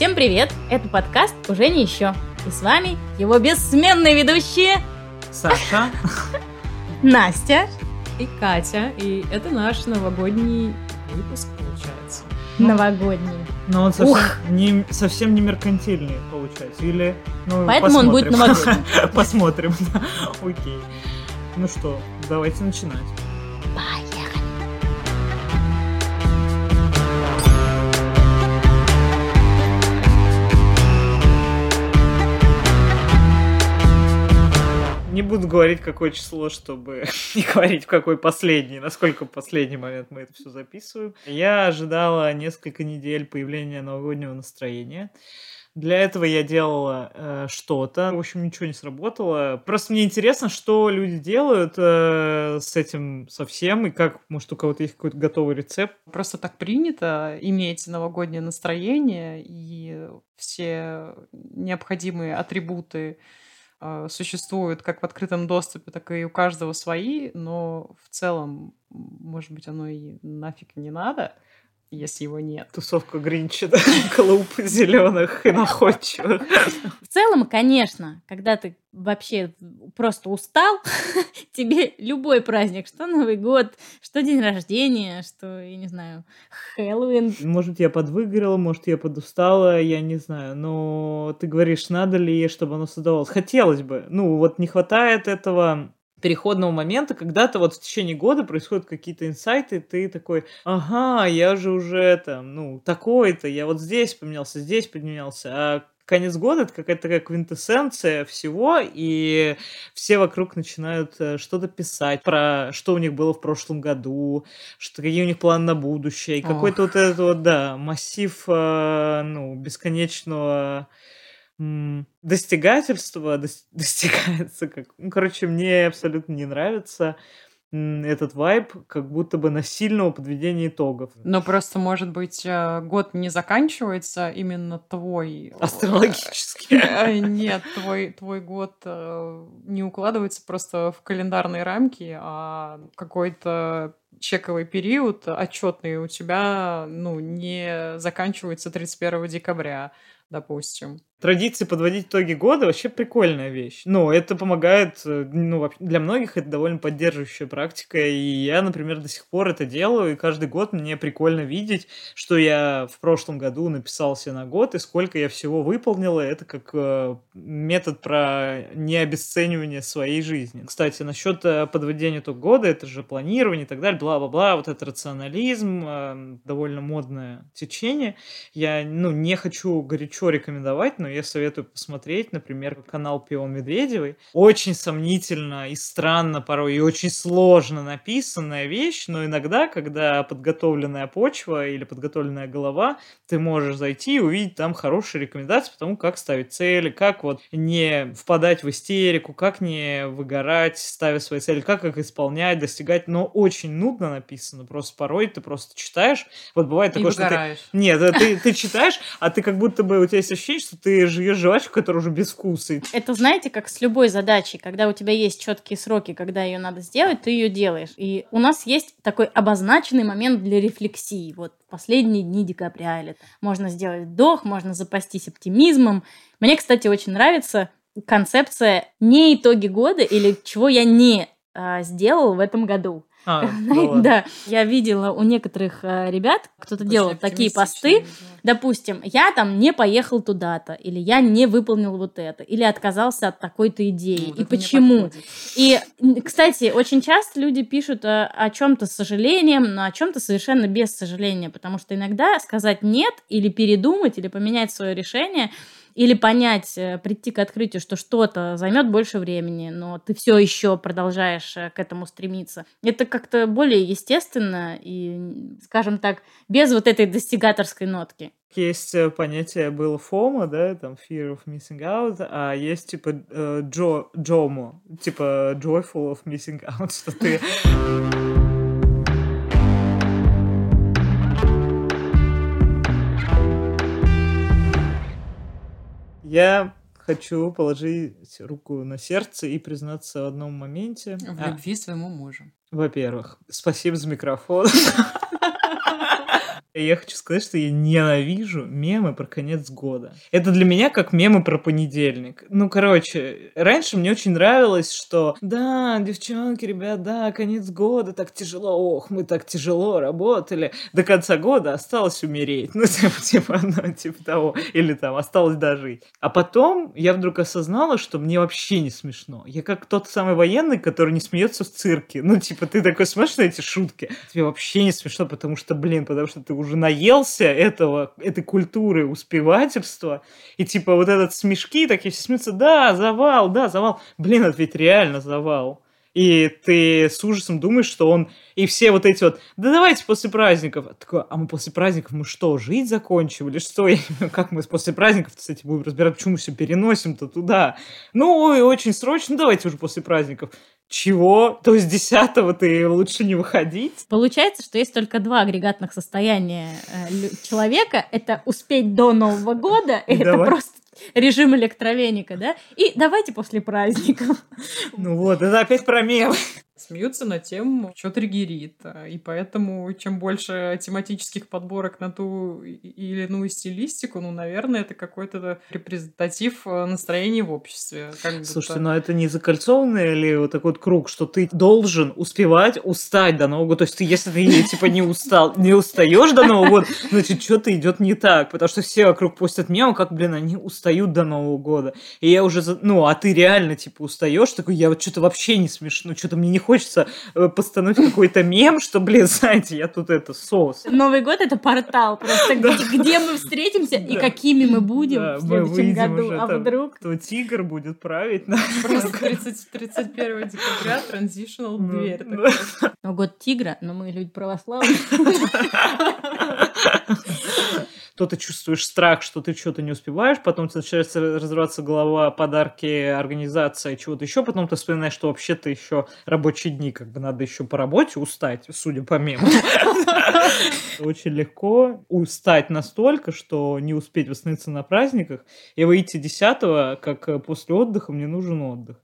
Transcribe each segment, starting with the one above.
Всем привет! Это подкаст «Уже не еще». И с вами его бессменные ведущие Саша, Настя и Катя. И это наш новогодний выпуск, получается. новогодний. но он совсем Ух. не, совсем не меркантильный, получается. Или, ну, Поэтому он будет посмотрим. новогодний. Посмотрим. Окей. Ну что, давайте начинать. Не буду говорить, какое число, чтобы не говорить, в какой последний, насколько последний момент мы это все записываем. Я ожидала несколько недель появления новогоднего настроения. Для этого я делала э, что-то. В общем, ничего не сработало. Просто мне интересно, что люди делают э, с этим совсем, и как, может, у кого-то есть какой-то готовый рецепт. Просто так принято иметь новогоднее настроение, и все необходимые атрибуты э, существуют как в открытом доступе, так и у каждого свои, но в целом, может быть, оно и нафиг не надо, если его нет. Тусовка Гринча, да? клуб зеленых и находчивых. В целом, конечно, когда ты вообще просто устал, тебе любой праздник, что Новый год, что день рождения, что, я не знаю, Хэллоуин, Может, я подвыгорела, может, я подустала, я не знаю. Но ты говоришь, надо ли, чтобы оно создавалось? Хотелось бы. Ну, вот не хватает этого переходного момента, когда то вот в течение года происходят какие-то инсайты, ты такой, ага, я же уже там, ну, такой-то, я вот здесь поменялся, здесь поменялся, а конец года это какая-то такая квинтэссенция всего, и все вокруг начинают э, что-то писать про что у них было в прошлом году, что какие у них планы на будущее, и какой-то вот этот вот, да, массив, э, ну, бесконечного м, достигательства дос- достигается. Как... Ну, короче, мне абсолютно не нравится этот вайб, как будто бы насильного подведения итогов. Но просто, может быть, э, год не заканчивается именно твой... э, Астрологически. Э, Нет, твой, твой год не укладывается просто в календарные рамки, а какой-то чековый период отчетный у тебя ну, не заканчивается 31 декабря, допустим. Традиции подводить итоги года вообще прикольная вещь. Ну, это помогает, э, ну, для многих это довольно поддерживающая практика, и я, например, до сих пор это делаю, и каждый год мне прикольно видеть, что я в прошлом году написал себе на год, и сколько я всего выполнила, это как э, метод про необесценивание своей жизни. Кстати, насчет э, подводения итог года, это же планирование и так далее, бла-бла-бла, вот это рационализм, э, довольно модное течение. Я, ну, не хочу горячо рекомендовать, но я советую посмотреть, например, канал Пион Медведевой. Очень сомнительно и странно порой, и очень сложно написанная вещь, но иногда, когда подготовленная почва или подготовленная голова, ты можешь зайти и увидеть там хорошие рекомендации по тому, как ставить цели, как вот не впадать в истерику, как не выгорать, ставя свои цели, как их исполнять, достигать, но очень нудно написано, просто порой ты просто читаешь, вот бывает И такое, что ты выгораешь. нет, э, ты, ты читаешь, а ты как будто бы у тебя есть ощущение, что ты жуешь жвачку, которая уже без вкуса. Это, знаете, как с любой задачей, когда у тебя есть четкие сроки, когда ее надо сделать, ты ее делаешь. И у нас есть такой обозначенный момент для рефлексии. Вот последние дни декабря или можно сделать вдох, можно запастись оптимизмом. Мне, кстати, очень нравится концепция не итоги года или чего я не а, сделал в этом году. А, да ладно. Да, я видела у некоторых а, ребят, кто-то делал такие посты. Допустим, я там не поехал туда-то, или я не выполнил вот это, или отказался от такой-то идеи. Ну, вот и почему? И, кстати, очень часто люди пишут о, о чем-то с сожалением, но о чем-то совершенно без сожаления, потому что иногда сказать нет, или передумать, или поменять свое решение, или понять, э, прийти к открытию, что что-то займет больше времени, но ты все еще продолжаешь э, к этому стремиться. Это как-то более естественно и, скажем так, без вот этой достигаторской нотки. Есть э, понятие было фома, да, там fear of missing out, а есть типа джо, джомо, типа joyful of missing out, что ты Я хочу положить руку на сердце и признаться в одном моменте. В А, любви своему мужу. во-первых, спасибо за микрофон. Я хочу сказать, что я ненавижу мемы про конец года. Это для меня как мемы про понедельник. Ну, короче, раньше мне очень нравилось, что да, девчонки, ребят, да, конец года, так тяжело, ох, мы так тяжело работали. До конца года осталось умереть. Ну, типа, типа, ну, типа того. Или там, осталось дожить. А потом я вдруг осознала, что мне вообще не смешно. Я как тот самый военный, который не смеется в цирке. Ну, типа, ты такой смотришь на эти шутки, тебе вообще не смешно, потому что, блин, потому что ты уже наелся этого, этой культуры успевательства, и типа вот этот смешки, такие все смеются, да, завал, да, завал. Блин, это ведь реально завал. И ты с ужасом думаешь, что он... И все вот эти вот, да давайте после праздников. Такой, а мы после праздников, мы что, жить закончим? Или что? Как мы после праздников, кстати, будем разбирать, почему мы все переносим-то туда? Ну, ой, очень срочно, давайте уже после праздников. Чего? То есть десятого ты лучше не выходить? Получается, что есть только два агрегатных состояния э, человека. Это успеть до Нового года, и это просто режим электровеника, да? И давайте после праздников. Ну вот, это опять про мем. Смеются над тем, что триггерит. а, И поэтому, чем больше тематических подборок на ту или иную стилистику, ну, наверное, это какой-то репрезентатив э, настроения в обществе. Как будто. Слушай, ну это не закольцованный или вот такой вот круг, что ты должен успевать устать до Нового года. То есть ты, если ты типа не устал, не устаешь до Нового года, значит, что-то идет не так. Потому что все вокруг постят мемы, как, блин, они устают до Нового года. И я уже, ну, а ты реально, типа, устаешь, такой, я вот что-то вообще не смешно, что-то мне не хочется э, постановить какой-то мем, что, блин, знаете, я тут это, соус. Новый год это портал, просто где, где мы встретимся и какими мы будем Да, в следующем году. уже А там. вдруг? То тигр будет править на Просто 30 31 декабря транзишнл Ну, дверь. Ну, год тигра, но мы люди православные. то ты чувствуешь страх, что ты что-то не успеваешь, потом тебе начинается разрываться голова, подарки, организация, чего-то еще, потом ты вспоминаешь, что вообще-то еще рабочие дни, как бы надо еще по работе устать, судя по мему. Очень легко устать настолько, что не успеть восстановиться на праздниках и выйти 10 как э, после отдыха мне нужен отдых.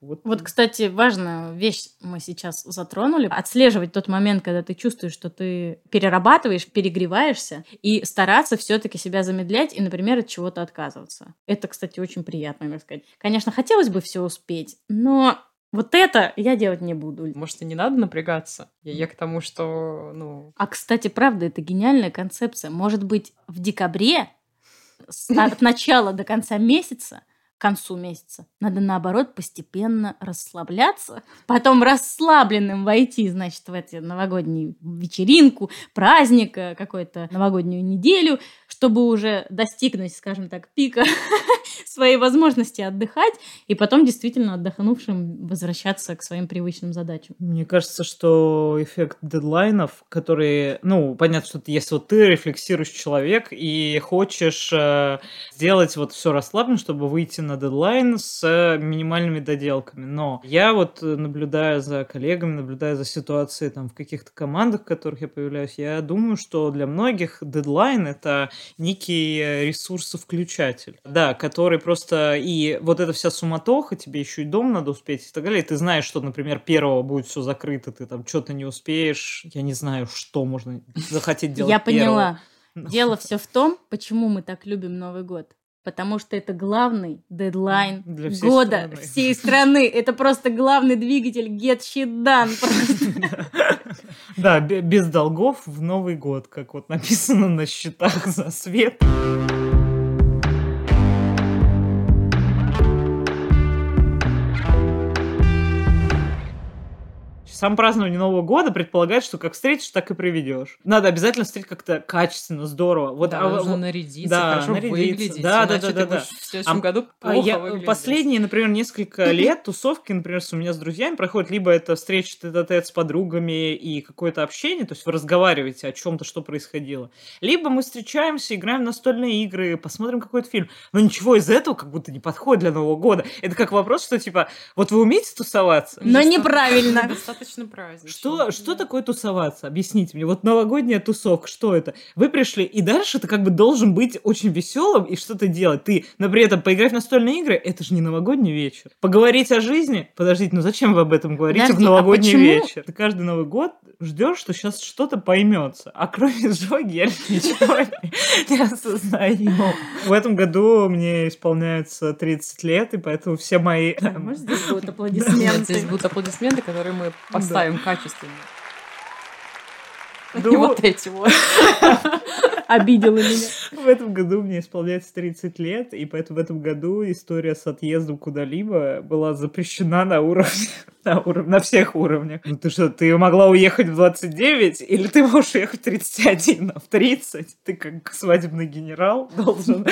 Вот, Вот, кстати, важную вещь мы сейчас затронули. Отслеживать тот момент, когда ты чувствуешь, что ты перерабатываешь, перегреваешься, и стараться все-таки себя замедлять и, например, от чего-то отказываться. Это, кстати, очень приятно, так сказать. Конечно, хотелось бы все успеть, но вот это я делать не буду. Может, и не надо напрягаться? Я, я к тому, что, ну, А, кстати, правда, это гениальная концепция. Может быть, в декабре, от начала до конца месяца, к концу месяца, надо, наоборот, постепенно расслабляться, потом расслабленным войти, значит, в эти новогоднюю вечеринку, праздник, э, какую-то новогоднюю неделю, чтобы уже достигнуть, скажем так, пика своей возможности отдыхать, и потом действительно отдохнувшим возвращаться к своим привычным задачам. Мне кажется, что эффект дедлайнов, которые, ну, понятно, что если вот ты рефлексируешь человек и хочешь э, сделать вот все расслабленно, чтобы выйти на дедлайн с э, минимальными доделками. Но я вот наблюдая за коллегами, наблюдая за ситуацией там в каких-то командах, в которых я появляюсь, я думаю, что для многих дедлайн это некий э, ресурсовключатель, да, который просто и вот эта вся суматоха, тебе еще и дом надо успеть и так далее, и ты знаешь, что, например, первого будет все закрыто, ты там что-то не успеешь, я не знаю, что можно захотеть делать Я поняла. Дело все в том, почему мы так любим Новый год. Потому что это главный дедлайн Для всей года страны. всей страны. Это просто главный двигатель get shit done. Да, бе- без долгов в Новый год, как вот написано на счетах за свет. Сам празднование Нового года предполагает, что как встретишь, так и проведешь. Надо обязательно встретить как-то качественно, здорово. Вот, да, а, нужно вот- нарядиться, да, хорошо нарядиться. выглядеть. Да, да, да, да, да. в следующем А- году А плохо я выглядеть. последние, например, несколько лет тусовки, например, у меня с друзьями проходят либо это встреча тет с подругами и какое-то общение, то есть вы разговариваете о чем-то, что происходило, либо мы встречаемся, играем в настольные игры, посмотрим какой-то фильм. Но ничего из этого как будто не подходит для Нового года. Это как вопрос, что типа, вот вы умеете тусоваться? Но неправильно. Достаточно праздник. Что, что такое тусоваться? Объясните мне. Вот новогодняя тусовка, что это? Вы пришли, и дальше ты как бы должен быть очень веселым и что-то делать. Ты, например, этом поиграть в настольные игры, это же не новогодний вечер. Поговорить о жизни? Подождите, ну зачем вы об этом говорите Подожди, в а новогодний почему? вечер? Ты каждый Новый год ждешь, что сейчас что-то поймется. А кроме жоги я ничего не- осознаю. В этом году мне исполняется 30 лет, и поэтому все мои... Может, здесь будут аплодисменты? здесь будут аплодисменты, которые мы поставим качественно. Ну, И вот эти вот. Обидела меня. В этом году мне исполняется 30 лет, и поэтому в этом году история с отъездом куда-либо была запрещена на уровне, на, уров- на всех уровнях. Ну ты что, ты могла уехать в 29, или ты можешь уехать в 31, а в 30 ты как свадебный генерал должен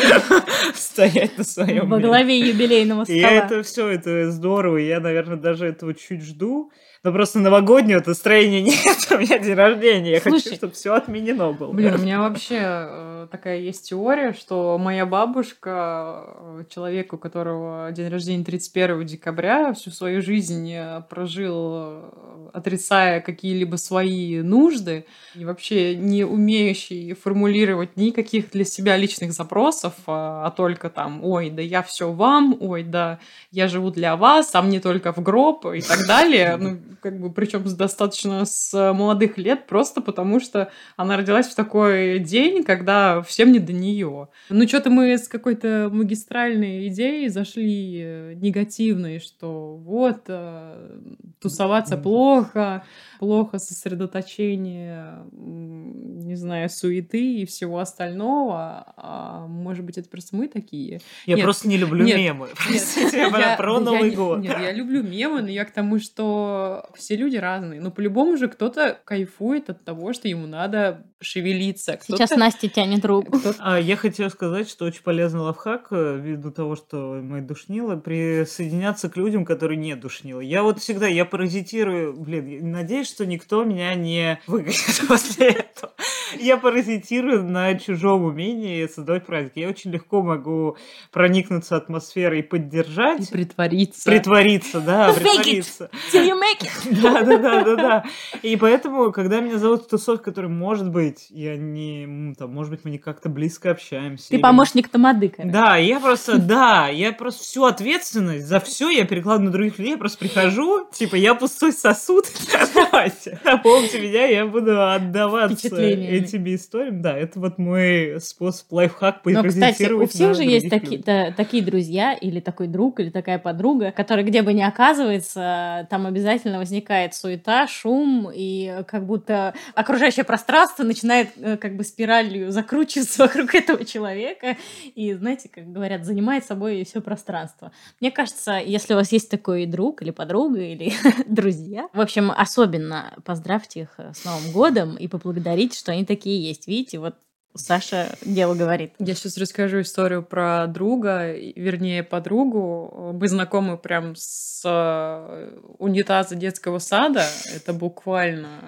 стоять на своем Во главе юбилейного И стола. это все, это здорово, и я, наверное, даже этого чуть жду. Но просто новогоднего настроения нет, у меня день рождения, я хочу, Слушай. чтобы все отменено было. Блин, у меня вообще э, такая есть теория, что моя бабушка, э, человек, у которого день рождения 31 декабря, всю свою жизнь э, прожил, отрицая какие-либо свои нужды, и вообще не умеющий формулировать никаких для себя личных запросов, а, а только там, ой, да я все вам, ой, да я живу для вас, а мне только в гроб и так далее. Ну, как бы, причем достаточно с молодых лет, просто потому что она родилась в такой день, когда всем не до нее. Ну, что-то мы с какой-то магистральной идеей зашли э, негативной, что вот, э, тусоваться плохо, плохо сосредоточение, не знаю, суеты и всего остального. А может быть, это просто мы такие? Я Нет, просто не люблю нет, мемы. Простите, я- про я Новый год. Нет, я люблю мемы, но я к тому, что все люди разные. Но по-любому же кто-то кайфует от того, что ему надо шевелиться. Сейчас Настя тянет руку. А я хотел сказать, что очень полезный лайфхак, э, ввиду того, что мы душнилы, присоединяться к людям, которые не душнилы. Я вот всегда, я паразитирую, блин, надеюсь, что никто меня не выгонит после этого. Я паразитирую на чужом умении создавать праздник. Я очень легко могу проникнуться атмосферой и И поддержать. притвориться. Притвориться, да, притвориться. Till you make it. Да, да, да, да, да. И поэтому, когда меня зовут в тусовку, которая может быть, я не, там, может быть, мы не как-то близко общаемся. Ты или- помощник тамады, короче. Да, я просто, да, я просто всю ответственность за все я перекладываю на других людей, я просто прихожу, типа, я пустой сосуд, давайте, наполните меня, я буду отдаваться этими историями. Да, это вот мой способ, лайфхак Но, кстати, у всех же есть такие друзья, или такой друг, или такая подруга, который где бы ни оказывается, там обязательно возникает суета, шум, и как будто окружающее пространство начинает э, как бы спиралью закручиваться вокруг этого человека, и, знаете, как говорят, занимает собой все пространство. Мне кажется, если у вас есть такой друг или подруга, или друзья, в общем, особенно поздравьте их с Новым годом и поблагодарите, что они такие есть. Видите, вот Саша дело говорит. Я сейчас расскажу историю про друга, вернее, подругу. Мы знакомы прям с э, унитаза детского сада. Это буквально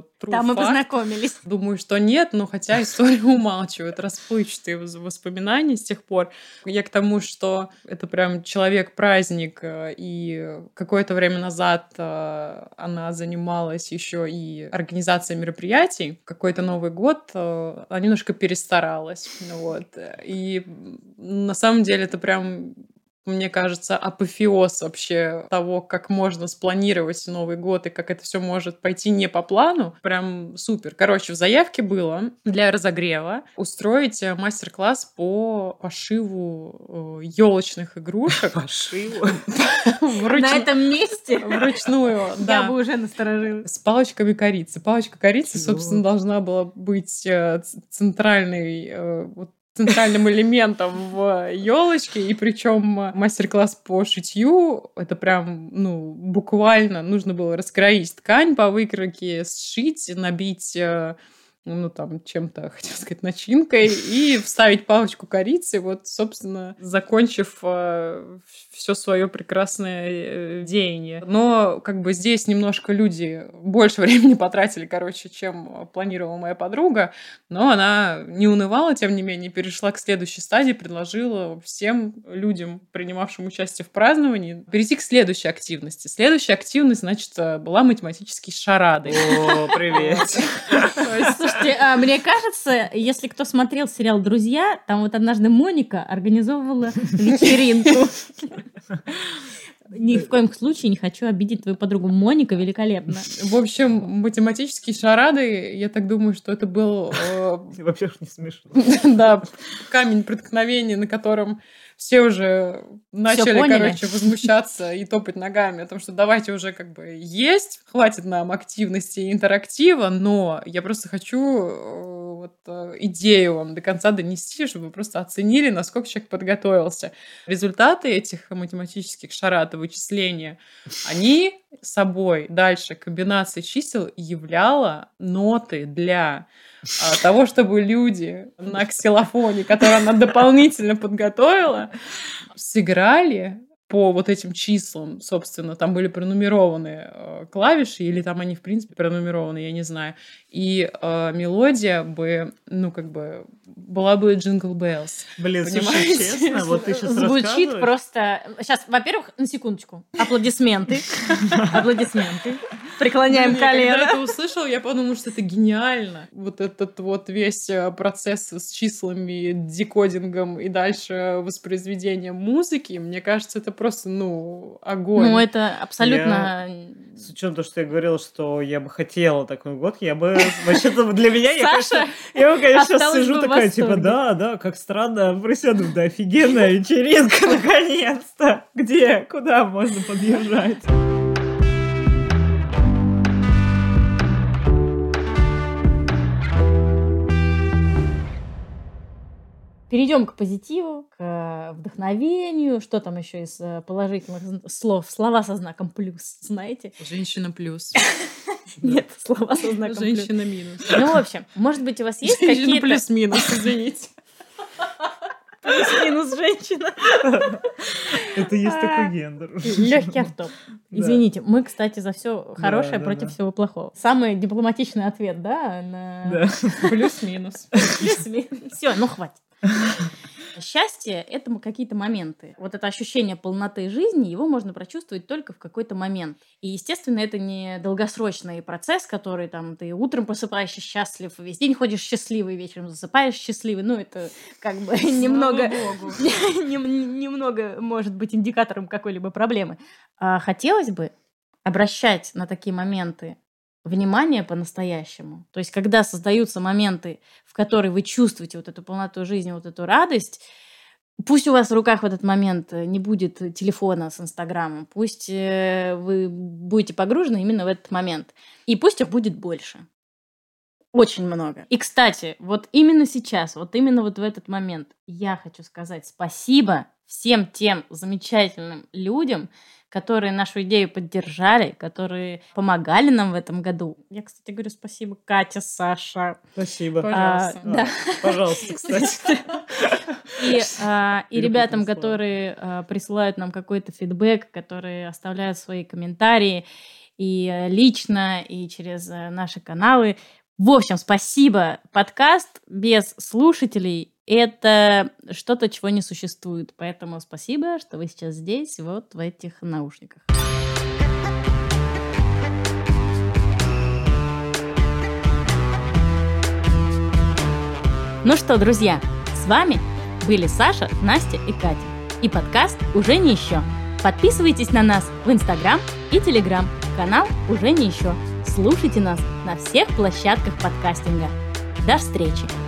вот true Там мы fact. познакомились. Думаю, что нет, но хотя история умалчивает, расплывчатые воспоминания с тех пор. Я к тому, что это прям человек-праздник, э, и какое-то время назад э, она занималась еще и организацией мероприятий. Какой-то Новый год э, она немножко перестаралась. Вот. И на самом деле это прям мне кажется, апофеоз вообще того, как можно спланировать Новый год и как это все может пойти не по плану. Прям супер. Короче, в заявке было для разогрева устроить э, мастер-класс по пошиву елочных игрушек. Пошиву. На этом месте Вручную, я да. бы уже насторожилась. С палочками корицы. Палочка корицы, собственно, должна была быть э, центральной э, вот центральным элементом в елочке, и причем мастер-класс по шитью, это прям, ну, буквально нужно было раскроить ткань по выкройке, сшить, набить э, ну, там, чем-то, хотел сказать, начинкой, и вставить палочку корицы, вот, собственно, закончив э, все свое прекрасное э, деяние. Но, как бы, здесь немножко люди больше времени потратили, короче, чем планировала моя подруга, но она не унывала, тем не менее, перешла к следующей стадии, предложила всем людям, принимавшим участие в праздновании, перейти к следующей активности. Следующая активность, значит, была математические шарады. О, привет. Слушайте, а, мне кажется, если кто смотрел сериал «Друзья», там вот однажды Моника организовывала вечеринку. Ни в коем случае не хочу обидеть твою подругу. Моника великолепна. В общем, математические шарады, я так думаю, что это был... Э, Во-первых, не смешно. Да, камень преткновения, на котором все уже начали, короче, возмущаться и топать ногами о том, что давайте уже как бы есть, хватит нам активности и интерактива, но я просто хочу э, вот э, идею вам до конца донести, чтобы вы просто оценили, насколько человек подготовился. Результаты этих математических шарат и вычисления, они собой дальше комбинация чисел являла ноты для а, того, чтобы люди на ксилофоне, которые она дополнительно подготовила, сыграли по вот этим числам, собственно, там были пронумерованы э, клавиши, или там они, в принципе, пронумерованы, я не знаю. И э, мелодия бы, ну, как бы, была бы Jingle Bells. Блин, слушай, честно, вот ты сейчас Звучит просто... Сейчас, во-первых, на секундочку. Аплодисменты. Аплодисменты. Преклоняем колено. Когда это услышал, я подумала, что это гениально. Вот этот вот весь э, процесс с числами, декодингом и дальше воспроизведением музыки, мне кажется, это просто, ну, огонь. Ну, это абсолютно... Я, с учетом того, что я говорила, что я бы хотела такой год, я бы... Вообще-то для меня, я, конечно, я, конечно, сейчас сижу такая, типа, да, да, как странно, присяду, да, офигенная вечеринка, наконец-то. Где, куда можно подъезжать? Перейдем к позитиву, к э, вдохновению. Что там еще из э, положительных слов? Слова со знаком плюс, знаете? Женщина плюс. Нет, слова со знаком плюс. Женщина минус. Ну, в общем, может быть, у вас есть какие-то... плюс-минус, извините. Плюс-минус женщина. Это есть такой гендер. Легкий автоп. Извините, мы, кстати, за все хорошее против всего плохого. Самый дипломатичный ответ, да? На... Плюс-минус. Плюс-минус. Все, ну хватит. Счастье — это какие-то моменты. Вот это ощущение полноты жизни, его можно прочувствовать только в какой-то момент. И, естественно, это не долгосрочный процесс, который там ты утром просыпаешься счастлив, весь день ходишь счастливый, вечером засыпаешь счастливый. Ну, это как бы немного, немного может быть индикатором какой-либо проблемы. А хотелось бы обращать на такие моменты внимание по-настоящему. То есть, когда создаются моменты, в которые вы чувствуете вот эту полноту жизни, вот эту радость, пусть у вас в руках в этот момент не будет телефона с Инстаграмом, пусть э, вы будете погружены именно в этот момент, и пусть их будет больше. Очень много. И, кстати, вот именно сейчас, вот именно вот в этот момент я хочу сказать спасибо всем тем замечательным людям, которые нашу идею поддержали, которые помогали нам в этом году. Я, кстати, говорю спасибо Катя, Саша. Спасибо. Пожалуйста. А, да. Пожалуйста, кстати. И, а, и ребятам, которые а, присылают нам какой-то фидбэк, которые оставляют свои комментарии и лично, и через э, наши каналы. В общем, спасибо. Подкаст без слушателей это что-то, чего не существует. Поэтому спасибо, что вы сейчас здесь, вот в этих наушниках. Ну что, друзья, с вами были Саша, Настя и Катя. И подкаст «Уже не еще». Подписывайтесь на нас в Инстаграм и Телеграм. Канал «Уже не еще». Слушайте нас на всех площадках подкастинга. До встречи!